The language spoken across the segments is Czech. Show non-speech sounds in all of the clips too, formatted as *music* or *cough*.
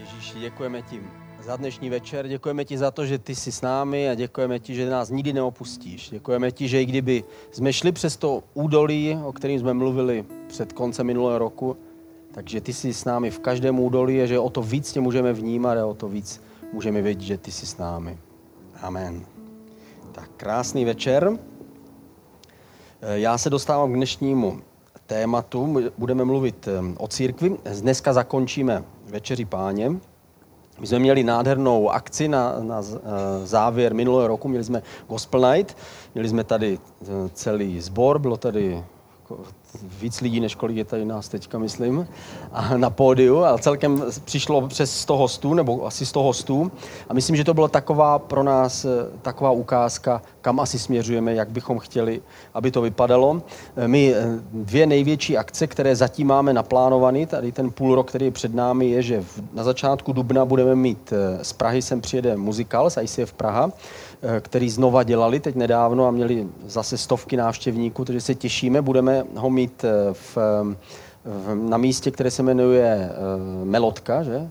Ježíši, děkujeme ti za dnešní večer, děkujeme ti za to, že ty jsi s námi a děkujeme ti, že nás nikdy neopustíš. Děkujeme ti, že i kdyby jsme šli přes to údolí, o kterém jsme mluvili před koncem minulého roku, takže ty jsi s námi v každém údolí a že o to víc tě můžeme vnímat a o to víc můžeme vědět, že ty jsi s námi. Amen. Tak krásný večer. Já se dostávám k dnešnímu tématu. Budeme mluvit eh, o církvi. Dneska zakončíme večeři páně. My jsme měli nádhernou akci na, na eh, závěr minulého roku, měli jsme Gospel Night, měli jsme tady eh, celý sbor, bylo tady víc lidí, než kolik je tady nás teďka, myslím, a na pódiu. A celkem přišlo přes 100 hostů, nebo asi 100 hostů. A myslím, že to byla taková pro nás eh, taková ukázka, kam asi směřujeme, jak bychom chtěli, aby to vypadalo. Eh, my eh, dvě největší akce, které zatím máme naplánované, tady ten půl rok, který je před námi, je, že na začátku dubna budeme mít z Prahy sem přijede muzikál z ICF Praha, který znova dělali teď nedávno a měli zase stovky návštěvníků, takže se těšíme, budeme ho mít eh, v, v, na místě, které se jmenuje uh, Melotka, že?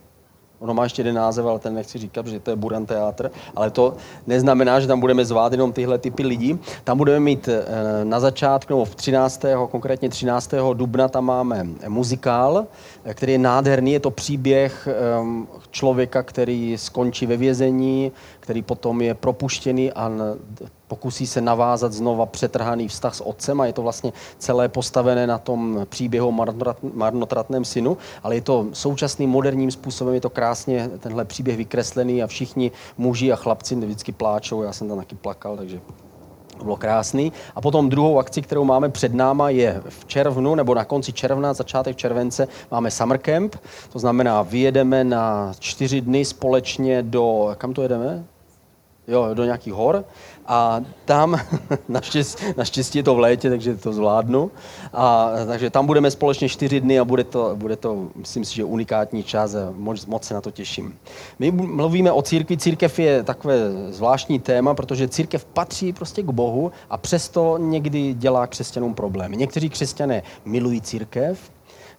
Ono má ještě jeden název, ale ten nechci říkat, že to je Buran Teátr, ale to neznamená, že tam budeme zvát jenom tyhle typy lidí. Tam budeme mít eh, na začátku, nebo v 13. konkrétně 13. dubna, tam máme muzikál, který je nádherný. Je to příběh člověka, který skončí ve vězení, který potom je propuštěný a pokusí se navázat znova přetrhaný vztah s otcem a je to vlastně celé postavené na tom příběhu marnotratném synu, ale je to současným moderním způsobem, je to krásně tenhle příběh vykreslený a všichni muži a chlapci vždycky pláčou, já jsem tam taky plakal, takže to bylo krásný. A potom druhou akci, kterou máme před náma, je v červnu nebo na konci června, začátek července, máme Summer Camp. To znamená, vyjedeme na čtyři dny společně do, kam to jedeme? Jo, do nějakých hor a tam, *laughs* naštěstí, naštěstí je to v létě, takže to zvládnu. A, takže tam budeme společně čtyři dny a bude to, bude to myslím si, že unikátní čas a moc, moc se na to těším. My mluvíme o církvi. Církev je takové zvláštní téma, protože církev patří prostě k Bohu a přesto někdy dělá křesťanům problémy. Někteří křesťané milují církev,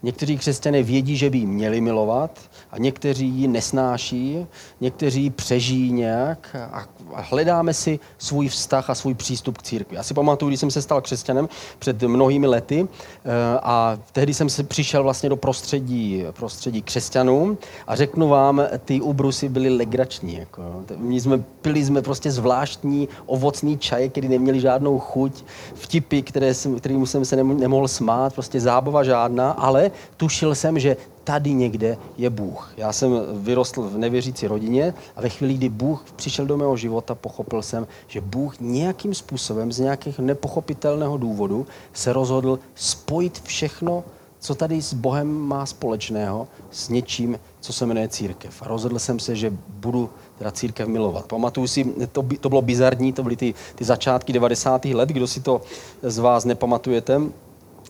Někteří křesťané vědí, že by ji měli milovat a někteří ji nesnáší, někteří přežijí nějak a hledáme si svůj vztah a svůj přístup k církvi. Já si pamatuju, když jsem se stal křesťanem před mnohými lety eh, a tehdy jsem se přišel vlastně do prostředí, prostředí křesťanů a řeknu vám, ty ubrusy byly legrační. Jako. My jsme pili jsme prostě zvláštní ovocný čaj, který neměli žádnou chuť, vtipy, které jsem, kterým jsem se nemohl smát, prostě zábava žádná, ale tušil jsem, že tady někde je Bůh. Já jsem vyrostl v nevěřící rodině a ve chvíli, kdy Bůh přišel do mého života, pochopil jsem, že Bůh nějakým způsobem, z nějakých nepochopitelného důvodu, se rozhodl spojit všechno, co tady s Bohem má společného, s něčím, co se jmenuje církev. A rozhodl jsem se, že budu teda církev milovat. Pamatuju si, to, to bylo bizarní, to byly ty, ty začátky 90. let, kdo si to z vás nepamatujete,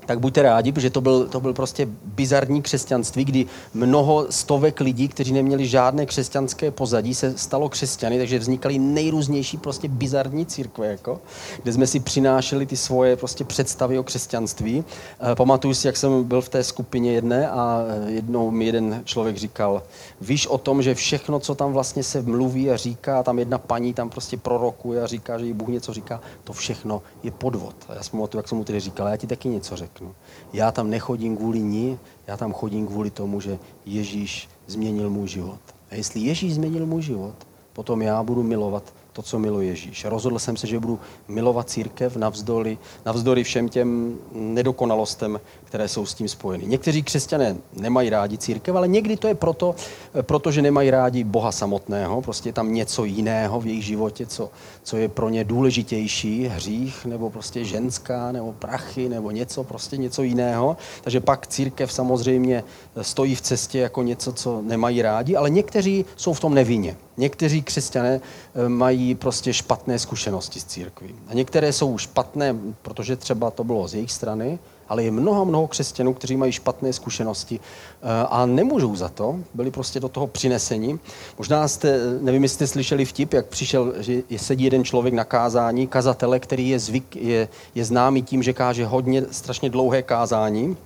tak buďte rádi, protože to byl, to byl prostě bizarní křesťanství, kdy mnoho stovek lidí, kteří neměli žádné křesťanské pozadí, se stalo křesťany, takže vznikaly nejrůznější prostě bizarní církve, jako, kde jsme si přinášeli ty svoje prostě představy o křesťanství. E, pamatuju si, jak jsem byl v té skupině jedné a eh, jednou mi jeden člověk říkal, víš o tom, že všechno, co tam vlastně se mluví a říká, tam jedna paní tam prostě prorokuje a říká, že jí Bůh něco říká, to všechno je podvod. A já jsem mu jak jsem mu tedy říkal, já ti taky něco řeknu řeknu. Já tam nechodím kvůli ní, já tam chodím kvůli tomu, že Ježíš změnil můj život. A jestli Ježíš změnil můj život, potom já budu milovat to, co miluje Ježíš. Rozhodl jsem se, že budu milovat církev navzdory, navzdory všem těm nedokonalostem, které jsou s tím spojeny. Někteří křesťané nemají rádi církev, ale někdy to je proto, protože nemají rádi Boha samotného. Prostě je tam něco jiného v jejich životě, co, co je pro ně důležitější, hřích, nebo prostě ženská, nebo prachy, nebo něco, prostě něco jiného. Takže pak církev samozřejmě stojí v cestě jako něco, co nemají rádi, ale někteří jsou v tom nevinně. Někteří křesťané eh, prostě špatné zkušenosti s církví. A některé jsou špatné, protože třeba to bylo z jejich strany, ale je mnoho, mnoho křesťanů, kteří mají špatné zkušenosti eh, a nemůžou za to, byli prostě do toho přineseni. Možná jste, nevím, jestli jste slyšeli vtip, jak přišel, že sedí jeden člověk na kázání, kazatele, který je, zvyk, je, je známý tím, že káže hodně, strašně dlouhé kázání.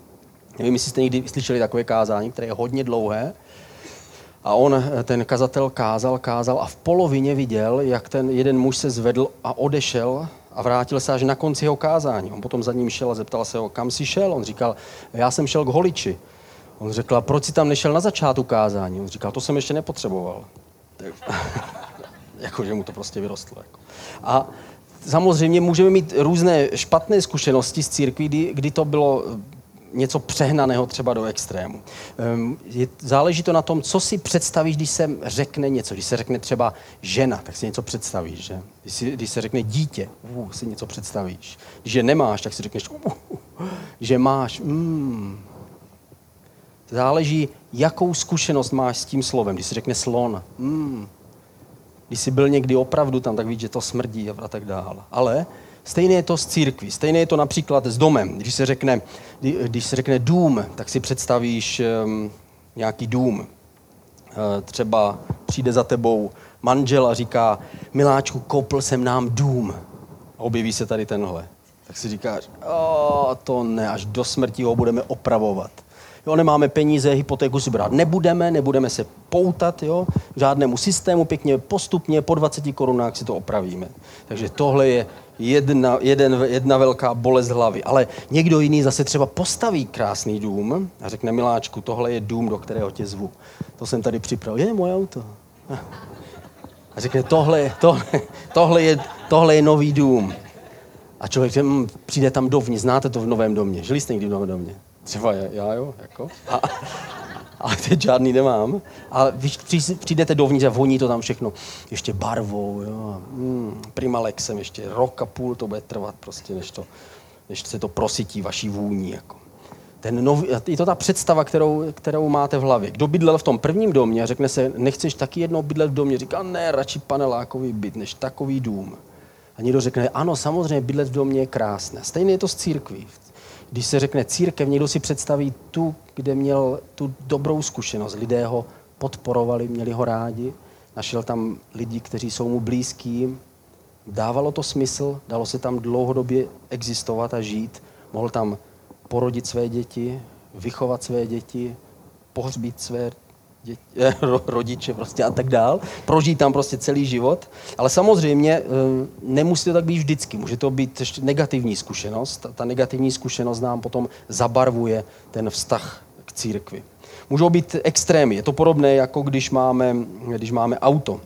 Nevím, jestli jste někdy slyšeli takové kázání, které je hodně dlouhé. A on, ten kazatel, kázal, kázal a v polovině viděl, jak ten jeden muž se zvedl a odešel a vrátil se až na konci jeho kázání. On potom za ním šel a zeptal se ho, kam jsi šel? On říkal, já jsem šel k holiči. On řekl, proč jsi tam nešel na začátku kázání? On říkal, to jsem ještě nepotřeboval. *laughs* jako, že mu to prostě vyrostlo. Jako. A samozřejmě můžeme mít různé špatné zkušenosti s církví, kdy, kdy to bylo něco přehnaného třeba do extrému. Ehm, je, záleží to na tom, co si představíš, když se řekne něco. Když se řekne třeba žena, tak si něco představíš. Že? Když, si, když se řekne dítě, uh, si něco představíš. Když je nemáš, tak si řekneš, uh, je máš, mm. Záleží, jakou zkušenost máš s tím slovem. Když se řekne slon, mm. když jsi byl někdy opravdu tam, tak víš, že to smrdí a tak dále. Ale Stejné je to s církví, stejné je to například s domem. Když se řekne, když se řekne dům, tak si představíš um, nějaký dům. Uh, třeba přijde za tebou manžel a říká, miláčku, koupil jsem nám dům. A objeví se tady tenhle. Tak si říkáš, to ne, až do smrti ho budeme opravovat. Jo, nemáme peníze, hypotéku si brát nebudeme, nebudeme se poutat, jo, žádnému systému, pěkně postupně po 20 korunách si to opravíme. Takže tohle je jedna, jeden, jedna velká bolest hlavy. Ale někdo jiný zase třeba postaví krásný dům a řekne, miláčku, tohle je dům, do kterého tě zvu. To jsem tady připravil. Je moje auto. A řekne, tohle, tohle, tohle, je, tohle je nový dům. A člověk hm, přijde tam dovnitř, znáte to v novém domě. Žili jste někdy v novém domě? Třeba já, já jo, jako. A, ale teď žádný nemám. Ale když přijdete dovnitř a voní to tam všechno ještě barvou, jo. Mm, Primalexem ještě rok a půl to bude trvat prostě, než, to, než se to prosytí vaší vůní. Jako. Ten nový, je to ta představa, kterou, kterou máte v hlavě. Kdo bydlel v tom prvním domě a řekne se, nechceš taky jednou bydlet v domě, říká, ne, radši panelákový byt, než takový dům. A někdo řekne, ano, samozřejmě bydlet v domě je krásné. Stejně je to s církví. Když se řekne církev, někdo si představí tu, kde měl tu dobrou zkušenost. Lidé ho podporovali, měli ho rádi, našel tam lidi, kteří jsou mu blízký. Dávalo to smysl, dalo se tam dlouhodobě existovat a žít. Mohl tam porodit své děti, vychovat své děti, pohřbít své děti, eh, *laughs* rodiče prostě a tak dál, prožít tam prostě celý život. Ale samozřejmě eh, nemusí to tak být vždycky, může to být ještě negativní zkušenost. Ta negativní zkušenost nám potom zabarvuje ten vztah k církvi. Můžou být extrémy. Je to podobné, jako když máme, když máme auto.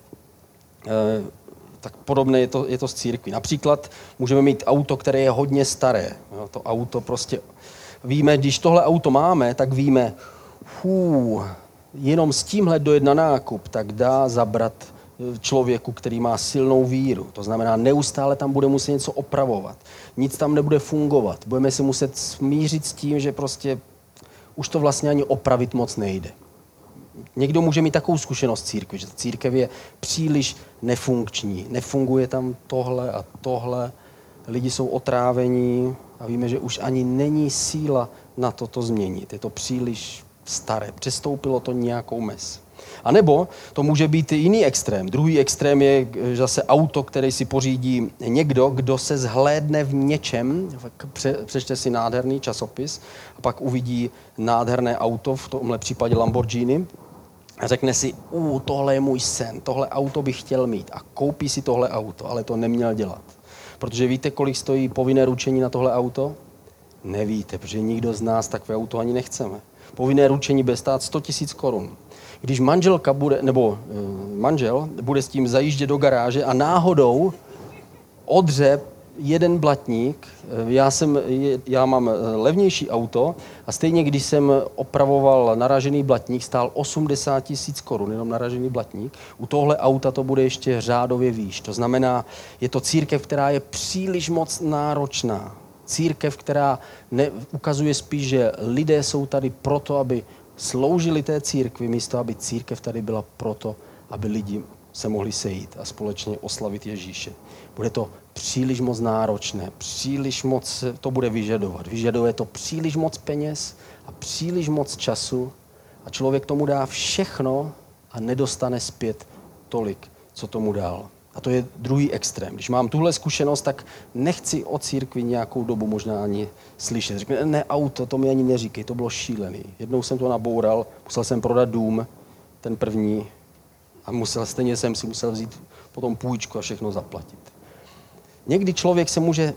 Eh, tak podobné je to, je to s církví. Například můžeme mít auto, které je hodně staré. To auto prostě... Víme, když tohle auto máme, tak víme, hů, jenom s tímhle dojet na nákup, tak dá zabrat eh, člověku, který má silnou víru. To znamená, neustále tam bude muset něco opravovat. Nic tam nebude fungovat. Budeme si muset smířit s tím, že prostě už to vlastně ani opravit moc nejde. Někdo může mít takovou zkušenost církve, že církev je příliš nefunkční. Nefunguje tam tohle a tohle. Lidi jsou otrávení a víme, že už ani není síla na to to změnit. Je to příliš staré, přestoupilo to nějakou mez. A nebo to může být jiný extrém. Druhý extrém je zase auto, který si pořídí někdo, kdo se zhlédne v něčem, přečte si nádherný časopis a pak uvidí nádherné auto, v tomhle případě Lamborghini, a řekne si, u, tohle je můj sen, tohle auto bych chtěl mít a koupí si tohle auto, ale to neměl dělat. Protože víte, kolik stojí povinné ručení na tohle auto? Nevíte, protože nikdo z nás takové auto ani nechceme povinné ručení bude stát 100 000 korun. Když manželka bude, nebo e, manžel bude s tím zajíždět do garáže a náhodou odře jeden blatník, eh, já, jsem, já mám eh, levnější auto a stejně když jsem opravoval naražený blatník, stál 80 tisíc korun, jenom naražený blatník. U tohle auta to bude ještě řádově výš. To znamená, je to církev, která je příliš moc náročná církev, která ne, ukazuje spíš, že lidé jsou tady proto, aby sloužili té církvi, místo aby církev tady byla proto, aby lidi se mohli sejít a společně oslavit Ježíše. Bude to příliš moc náročné, příliš moc to bude vyžadovat. Vyžaduje to příliš moc peněz a příliš moc času a člověk tomu dá všechno a nedostane zpět tolik, co tomu dal. A to je druhý extrém. Když mám tuhle zkušenost, tak nechci o církvi nějakou dobu možná ani slyšet. Řekne, ne, auto, to mi ani neříkej, to bylo šílený. Jednou jsem to naboural, musel jsem prodat dům, ten první a musel, stejně jsem si musel vzít potom půjčku a všechno zaplatit. Někdy člověk se může,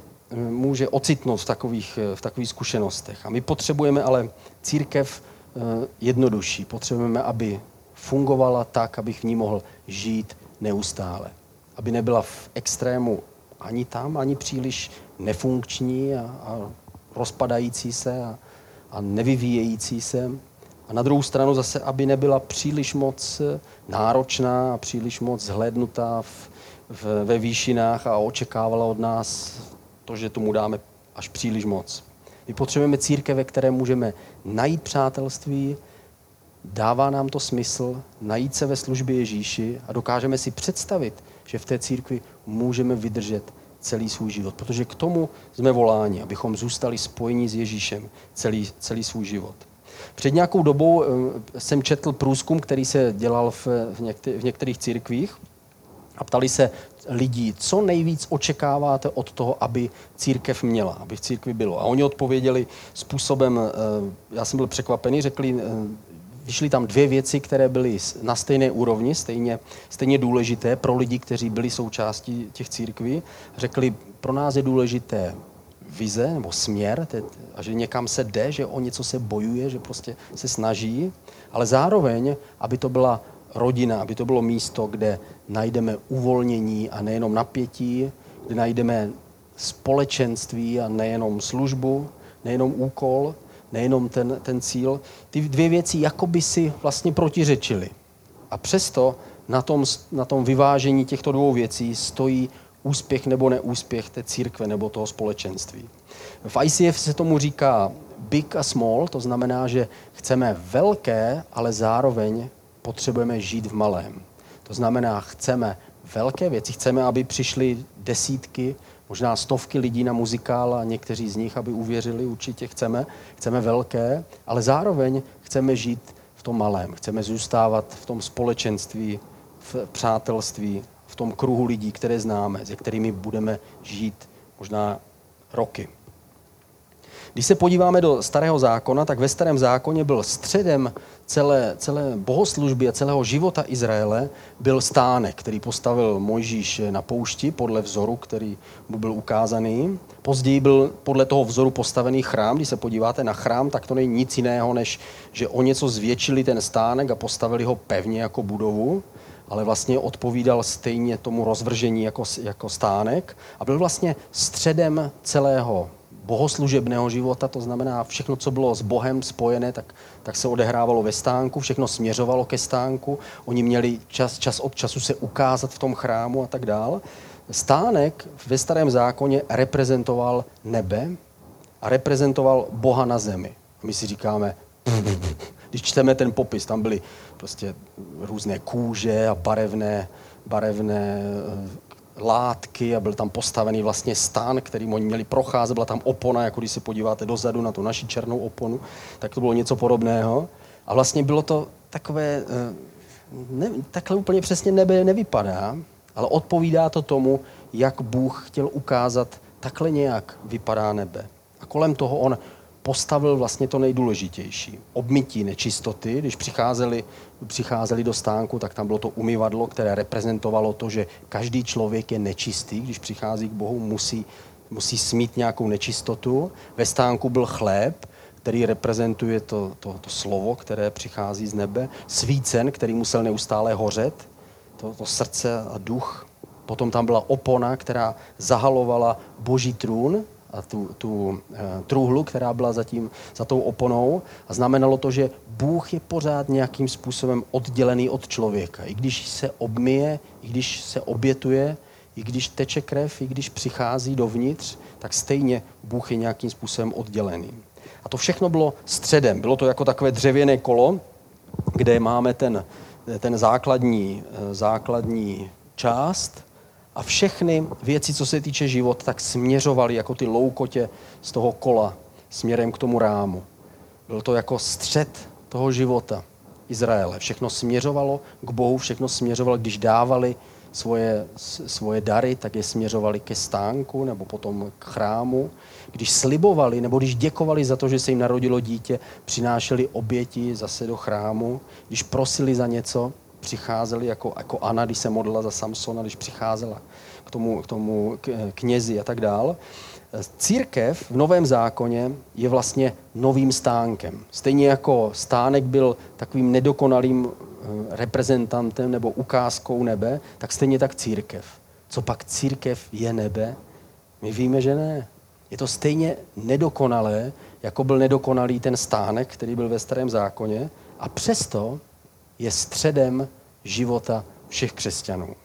může ocitnout v takových, v takových zkušenostech. A my potřebujeme ale církev eh, jednodušší. Potřebujeme, aby fungovala tak, abych v ní mohl žít neustále. Aby nebyla v extrému ani tam, ani příliš nefunkční a, a rozpadající se a, a nevyvíjející se. A na druhou stranu zase, aby nebyla příliš moc eh, náročná a příliš moc zhlédnutá v, v, ve výšinách a očekávala od nás to, že tomu dáme až příliš moc. My potřebujeme církev, ve které můžeme najít přátelství, dává nám to smysl, najít se ve službě Ježíši a dokážeme si představit, že v té církvi můžeme vydržet celý svůj život. Protože k tomu jsme voláni, abychom zůstali spojení s Ježíšem celý, celý svůj život. Před nějakou dobou eh, jsem četl průzkum, který se dělal v, v některých církvích a ptali se lidí, co nejvíc očekáváte od toho, aby církev měla, aby v církvi bylo. A oni odpověděli způsobem, eh, já jsem byl překvapený, řekli, eh, vyšly tam dvě věci, které byly na stejné úrovni, stejně, stejně důležité pro lidi, kteří byli součástí těch církví. Řekli, pro nás je důležité vize nebo směr a že někam se jde, že o něco se bojuje, že prostě se snaží, ale zároveň, aby to byla rodina, aby to bylo místo, kde najdeme uvolnění a nejenom napětí, kde najdeme společenství a nejenom službu, nejenom úkol, nejenom ten, ten cíl. Ty dvě věci jakoby si vlastně protiřečily. A přesto na tom, na tom vyvážení těchto dvou věcí stojí úspěch nebo neúspěch té církve nebo toho společenství. V ICF se tomu říká big a small, to znamená, že chceme velké, ale zároveň potřebujeme žít v malém. To znamená, chceme velké věci, chceme, aby přišly desítky, možná stovky lidí na muzikál a někteří z nich, aby uvěřili, určitě chceme. Chceme velké, ale zároveň chceme žít v tom malém. Chceme zůstávat v tom společenství, v přátelství, v tom kruhu lidí, které známe, se kterými budeme žít možná roky. Když se podíváme do starého zákona, tak ve starém zákoně byl středem celé, celé bohoslužby a celého života Izraele byl stánek, který postavil Mojžíš na poušti podle vzoru, který mu byl ukázaný. Později byl podle toho vzoru postavený chrám. Když se podíváte na chrám, tak to není nic jiného, než že o něco zvětšili ten stánek a postavili ho pevně jako budovu ale vlastně odpovídal stejně tomu rozvržení jako, jako stánek a byl vlastně středem celého bohoslužebného života, to znamená všechno, co bylo s Bohem spojené, tak, tak se odehrávalo ve stánku, všechno směřovalo ke stánku, oni měli čas, čas od času se ukázat v tom chrámu a tak dál. Stánek ve starém zákoně reprezentoval nebe a reprezentoval Boha na zemi. A my si říkáme, *laughs* když čteme ten popis, tam byly prostě různé kůže a barevné, barevné eh, látky a byl tam postavený vlastně stán, kterým oni měli procházet, byla tam opona, jako když se podíváte dozadu na tu naši černou oponu, tak to bylo něco podobného. A vlastně bylo to takové, eh, ne, takhle úplně přesně nebe nevypadá, ale odpovídá to tomu, jak Bůh chtěl ukázat, takhle nějak vypadá nebe. A kolem toho on postavil vlastně to nejdůležitější. Obmytí nečistoty, když přicházeli, přicházeli do stánku, tak tam bylo to umyvadlo, které reprezentovalo to, že každý člověk je nečistý, když přichází k Bohu, musí, musí smít nějakou nečistotu. Ve stánku byl chléb, který reprezentuje to, to, to slovo, které přichází z nebe. Svícen, který musel neustále hořet, to, to srdce a duch. Potom tam byla opona, která zahalovala boží trůn, a tu, tu e, truhlu, která byla zatím za tou oponou. A znamenalo to, že Bůh je pořád nějakým způsobem oddělený od člověka. I když se obmije, i když se obětuje, i když teče krev, i když přichází dovnitř, tak stejně Bůh je nějakým způsobem oddělený. A to všechno bylo středem. Bylo to jako takové dřevěné kolo, kde máme ten, ten základní, eh, základní část a všechny věci, co se týče života, tak směřovaly jako ty loukotě z toho kola směrem k tomu rámu. Byl to jako střed toho života Izraele. Všechno směřovalo k Bohu, všechno směřovalo, když dávali svoje, svoje dary, tak je směřovali ke stánku nebo potom k chrámu. Když slibovali nebo když děkovali za to, že se jim narodilo dítě, přinášeli oběti zase do chrámu. Když prosili za něco, přicházeli jako, jako Anna, když se modlila za Samsona, když přicházela k tomu, k tomu knězi a tak dál. Církev v Novém zákoně je vlastně novým stánkem. Stejně jako stánek byl takovým nedokonalým eh, reprezentantem nebo ukázkou nebe, tak stejně tak církev. Co pak církev je nebe? My víme, že ne. Je to stejně nedokonalé, jako byl nedokonalý ten stánek, který byl ve starém zákoně, a přesto je středem života všech křesťanů.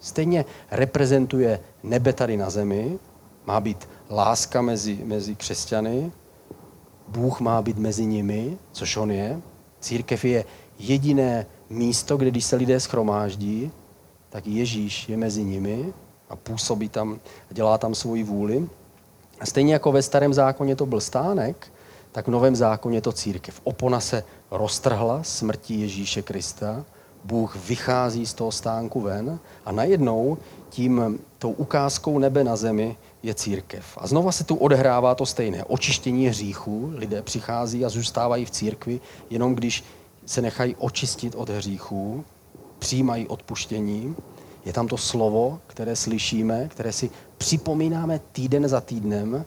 Stejně reprezentuje nebe tady na zemi, má být láska mezi, mezi křesťany, Bůh má být mezi nimi, což on je. Církev je jediné místo, kde když se lidé schromáždí, tak Ježíš je mezi nimi a působí tam, dělá tam svoji vůli. A stejně jako ve starém zákoně to byl stánek, tak v novém zákoně to církev. Opona se roztrhla smrtí Ježíše Krista, Bůh vychází z toho stánku ven a najednou tím tou ukázkou nebe na zemi je církev. A znova se tu odehrává to stejné. Očištění hříchů. Lidé přichází a zůstávají v církvi, jenom když se nechají očistit od hříchů, přijímají odpuštění. Je tam to slovo, které slyšíme, které si připomínáme týden za týdnem.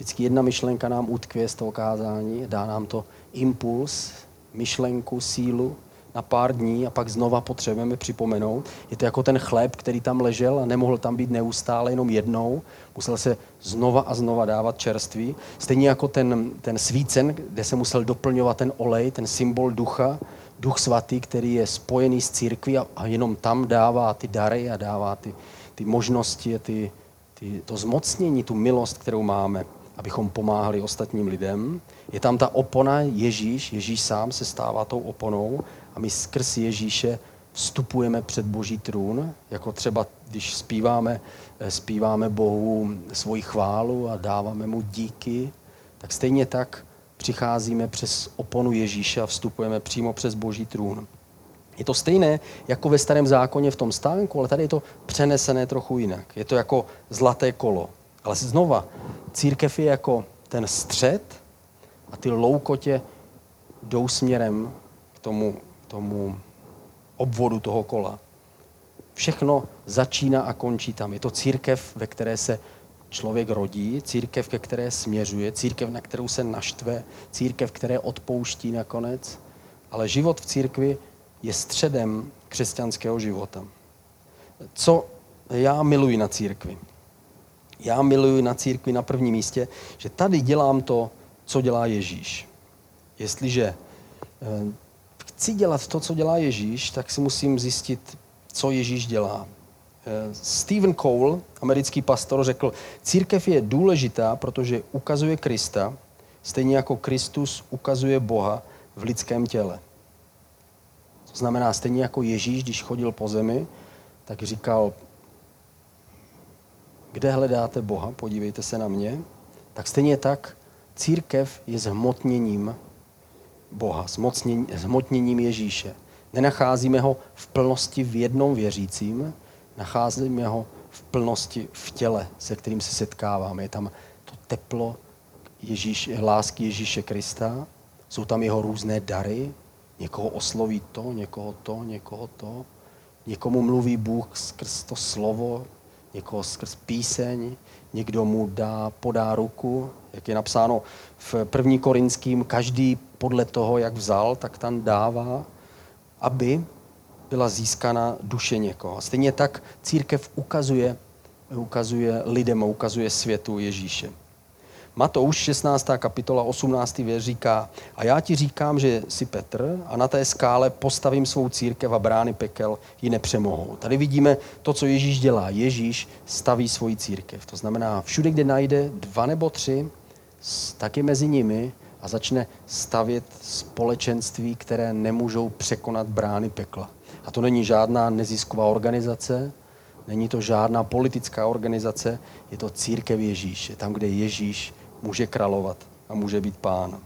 Vždycky jedna myšlenka nám utkvěje z toho kázání, dá nám to impuls, myšlenku, sílu, na pár dní a pak znova potřebujeme připomenout. Je to jako ten chléb, který tam ležel a nemohl tam být neustále jenom jednou. Musel se znova a znova dávat čerství. Stejně jako ten, ten svícen, kde se musel doplňovat ten olej, ten symbol ducha, duch svatý, který je spojený s církví a, a jenom tam dává ty dary a dává ty, ty možnosti, ty, ty, to zmocnění, tu milost, kterou máme, abychom pomáhali ostatním lidem. Je tam ta opona Ježíš, Ježíš sám se stává tou oponou a my skrz Ježíše vstupujeme před Boží trůn, jako třeba když zpíváme, eh, zpíváme Bohu svoji chválu a dáváme mu díky, tak stejně tak přicházíme přes oponu Ježíše a vstupujeme přímo přes Boží trůn. Je to stejné jako ve starém zákoně v tom stánku, ale tady je to přenesené trochu jinak. Je to jako zlaté kolo. Ale znova, církev je jako ten střed a ty loukotě jdou směrem k tomu tomu obvodu toho kola. Všechno začíná a končí tam. Je to církev, ve které se člověk rodí, církev, ke které směřuje, církev, na kterou se naštve, církev, které odpouští nakonec. Ale život v církvi je středem křesťanského života. Co já miluji na církvi? Já miluji na církvi na prvním místě, že tady dělám to, co dělá Ježíš. Jestliže eh, chci dělat to, co dělá Ježíš, tak si musím zjistit, co Ježíš dělá. Eh, Stephen Cole, americký pastor, řekl, církev je důležitá, protože ukazuje Krista, stejně jako Kristus ukazuje Boha v lidském těle. To znamená, stejně jako Ježíš, když chodil po zemi, tak říkal, kde hledáte Boha, podívejte se na mě. Tak stejně tak církev je zhmotněním Boha, zmotněním Ježíše. Nenacházíme ho v plnosti v jednom věřícím, nacházíme ho v plnosti v těle, se kterým se setkáváme. Je tam to teplo Ježíš, lásky Ježíše Krista, jsou tam jeho různé dary, někoho osloví to, někoho to, někoho to. Někomu mluví Bůh skrz to slovo, někoho skrz píseň, někdo mu dá, podá ruku, jak je napsáno v první korinským, každý podle toho, jak vzal, tak tam dává, aby byla získána duše někoho. Stejně tak církev ukazuje, ukazuje lidem ukazuje světu Ježíše. Matouš 16. kapitola 18. věř říká, a já ti říkám, že jsi Petr a na té skále postavím svou církev a brány pekel ji nepřemohou. Tady vidíme to, co Ježíš dělá. Ježíš staví svoji církev. To znamená, všude, kde najde dva nebo tři, tak je mezi nimi a začne stavět společenství, které nemůžou překonat brány pekla. A to není žádná nezisková organizace, není to žádná politická organizace, je to církev Ježíše, tam, kde Ježíš může královat a může být pán.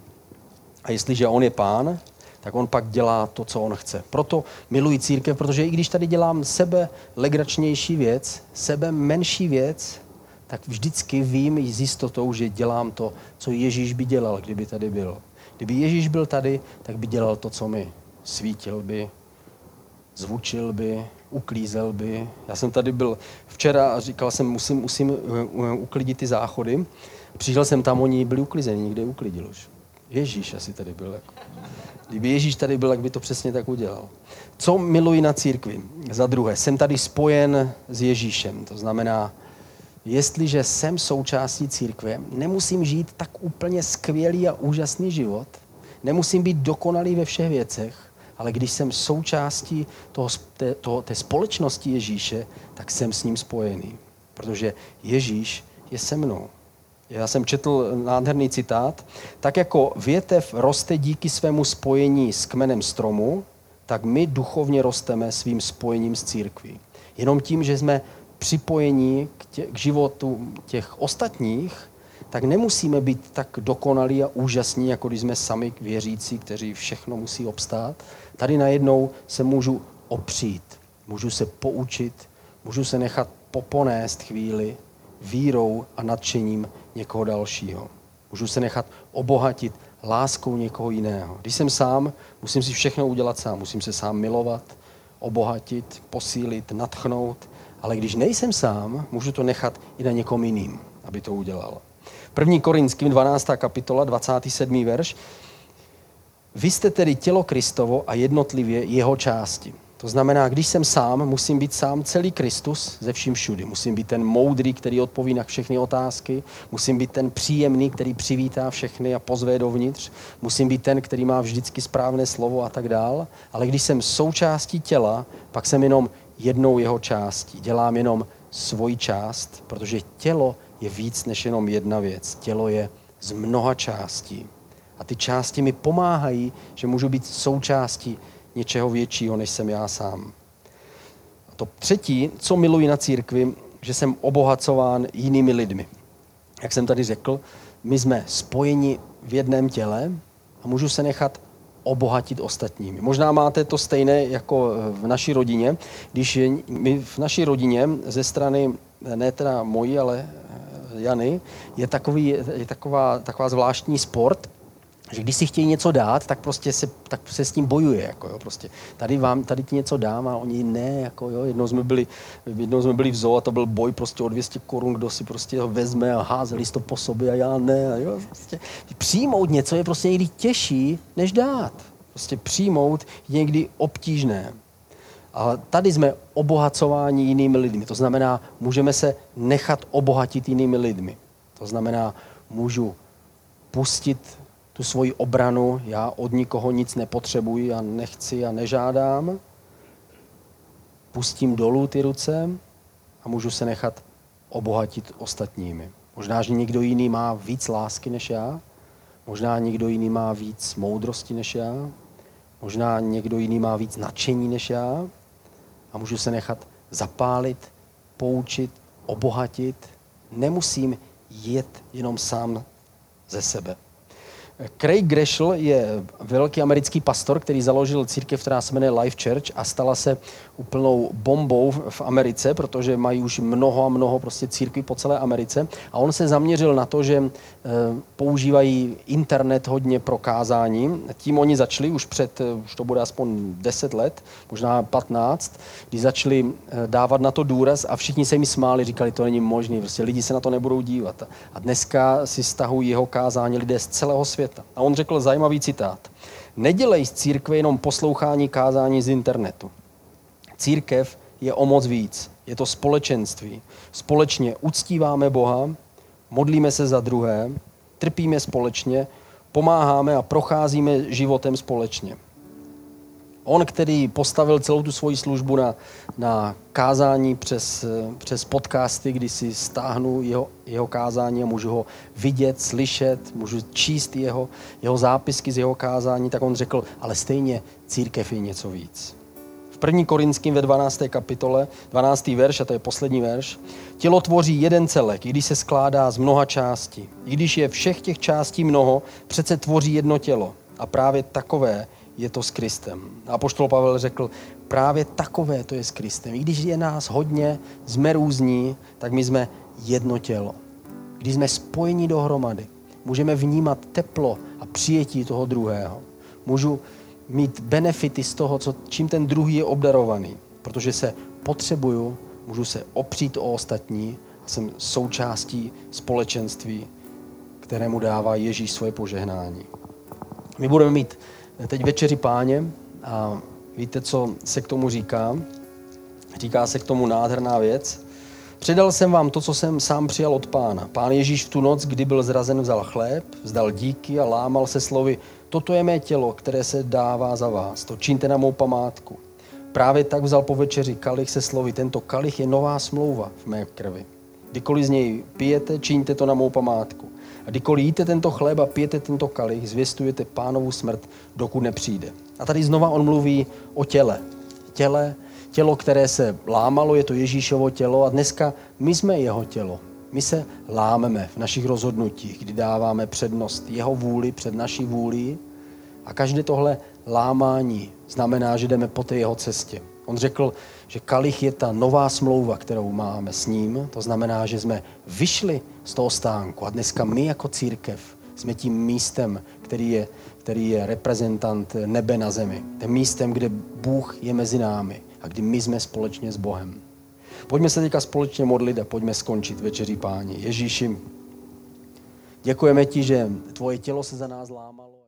A jestliže on je pán, tak on pak dělá to, co on chce. Proto miluji církev, protože i když tady dělám sebe legračnější věc, sebe menší věc, tak vždycky vím s jistotou, že dělám to, co Ježíš by dělal, kdyby tady byl. Kdyby Ježíš byl tady, tak by dělal to, co my. Svítil by, zvučil by, uklízel by. Já jsem tady byl včera a říkal jsem, musím, musím eh, eh, uklidit ty záchody. Přišel jsem tam, oni byli uklizeni, nikde uklidil už. Ježíš asi tady byl. Jako. Kdyby Ježíš tady byl, tak by to přesně tak udělal. Co miluji na církvi? Za druhé, jsem tady spojen s Ježíšem. To znamená, jestliže jsem součástí církve, nemusím žít tak úplně skvělý a úžasný život, nemusím být dokonalý ve všech věcech, ale když jsem součástí toho, té, toho, té společnosti Ježíše, tak jsem s ním spojený. Protože Ježíš je se mnou. Já jsem četl nádherný citát. Tak jako větev roste díky svému spojení s kmenem stromu, tak my duchovně rosteme svým spojením s církví. Jenom tím, že jsme připojení k, tě, k životu těch ostatních, tak nemusíme být tak dokonalí a úžasní, jako když jsme sami věřící, kteří všechno musí obstát. Tady najednou se můžu opřít, můžu se poučit, můžu se nechat poponést chvíli vírou a nadšením někoho dalšího. Můžu se nechat obohatit láskou někoho jiného. Když jsem sám, musím si všechno udělat sám. Musím se sám milovat, obohatit, posílit, natchnout. Ale když nejsem sám, můžu to nechat i na někom jiným, aby to udělal. 1. Korinským 12. kapitola, 27. verš. Vy jste tedy tělo Kristovo a jednotlivě jeho části. To znamená, když jsem sám, musím být sám celý Kristus ze vším všudy. Musím být ten moudrý, který odpoví na všechny otázky. Musím být ten příjemný, který přivítá všechny a pozve dovnitř. Musím být ten, který má vždycky správné slovo a tak dál. Ale když jsem součástí těla, pak jsem jenom jednou jeho částí. Dělám jenom svoji část, protože tělo je víc než jenom jedna věc. Tělo je z mnoha částí. A ty části mi pomáhají, že můžu být součástí něčeho většího, než jsem já sám. A to třetí, co miluji na církvi, že jsem obohacován jinými lidmi. Jak jsem tady řekl, my jsme spojeni v jednom těle a můžu se nechat obohatit ostatními. Možná máte to stejné jako v naší rodině, když my v naší rodině ze strany, ne teda mojí, ale Jany, je, takový, je taková, taková zvláštní sport, že když si chtějí něco dát, tak prostě se, tak se s tím bojuje. Jako jo, prostě. Tady, vám, tady ti něco dám a oni ne. Jako jo. Jednou, jsme byli, jednou jsme byli v zoo a to byl boj prostě o 200 korun, kdo si prostě ho vezme a házeli to po sobě a já ne. A jo, prostě. Přijmout něco je prostě někdy těžší, než dát. Prostě přijmout je někdy obtížné. A tady jsme obohacováni jinými lidmi. To znamená, můžeme se nechat obohatit jinými lidmi. To znamená, můžu pustit tu svoji obranu, já od nikoho nic nepotřebuji a nechci a nežádám. Pustím dolů ty ruce a můžu se nechat obohatit ostatními. Možná, že někdo jiný má víc lásky než já, možná někdo jiný má víc moudrosti než já, možná někdo jiný má víc nadšení než já a můžu se nechat zapálit, poučit, obohatit. Nemusím jet jenom sám ze sebe. Craig Greshel je velký americký pastor, který založil církev, která se jmenuje Life Church a stala se úplnou bombou v Americe, protože mají už mnoho a mnoho prostě církví po celé Americe. A on se zaměřil na to, že eh, používají internet hodně pro kázání. Tím oni začali už před, eh, už to bude aspoň 10 let, možná 15, kdy začali eh, dávat na to důraz a všichni se mi smáli, říkali, to není možné, prostě lidi se na to nebudou dívat. A dneska si stahují jeho kázání lidé z celého světa. A on řekl zajímavý citát. Nedělej z církve jenom poslouchání kázání z internetu. Církev je o moc víc. Je to společenství. Společně uctíváme Boha, modlíme se za druhé, trpíme společně, pomáháme a procházíme životem společně. On, který postavil celou tu svoji službu na, na kázání přes, přes podcasty, kdy si stáhnu jeho, jeho kázání a můžu ho vidět, slyšet, můžu číst jeho, jeho zápisky z jeho kázání, tak on řekl, ale stejně církev je něco víc. V 1. Korinským ve 12. kapitole, 12. verš, a to je poslední verš, tělo tvoří jeden celek, i když se skládá z mnoha částí. I když je všech těch částí mnoho, přece tvoří jedno tělo. A právě takové je to s Kristem. A poštol Pavel řekl, právě takové to je s Kristem. I když je nás hodně, jsme různí, tak my jsme jedno tělo. Když jsme spojeni dohromady, můžeme vnímat teplo a přijetí toho druhého. Můžu mít benefity z toho, co, čím ten druhý je obdarovaný, protože se potřebuju, můžu se opřít o ostatní, jsem součástí společenství, kterému dává Ježíš svoje požehnání. My budeme mít teď večeři páně a víte, co se k tomu říká? Říká se k tomu nádherná věc. Předal jsem vám to, co jsem sám přijal od pána. Pán Ježíš v tu noc, kdy byl zrazen, vzal chléb, vzdal díky a lámal se slovy, toto je mé tělo, které se dává za vás, to čiňte na mou památku. Právě tak vzal po večeři kalich se slovy, tento kalich je nová smlouva v mé krvi. Kdykoliv z něj pijete, čiňte to na mou památku. A kdykoliv jíte tento chléb a pijete tento kalich, zvěstujete pánovu smrt, dokud nepřijde. A tady znova on mluví o těle. Těle, tělo, které se lámalo, je to Ježíšovo tělo a dneska my jsme jeho tělo. My se lámeme v našich rozhodnutích, kdy dáváme přednost jeho vůli před naší vůli a každé tohle lámání znamená, že jdeme po té jeho cestě. On řekl, že kalich je ta nová smlouva, kterou máme s ním. To znamená, že jsme vyšli z toho stánku a dneska my jako církev jsme tím místem, který je, který je reprezentant nebe na zemi. Tím místem, kde Bůh je mezi námi a kdy my jsme společně s Bohem. Pojďme se teďka společně modlit a pojďme skončit večeří páni. Ježíši, děkujeme ti, že tvoje tělo se za nás lámalo.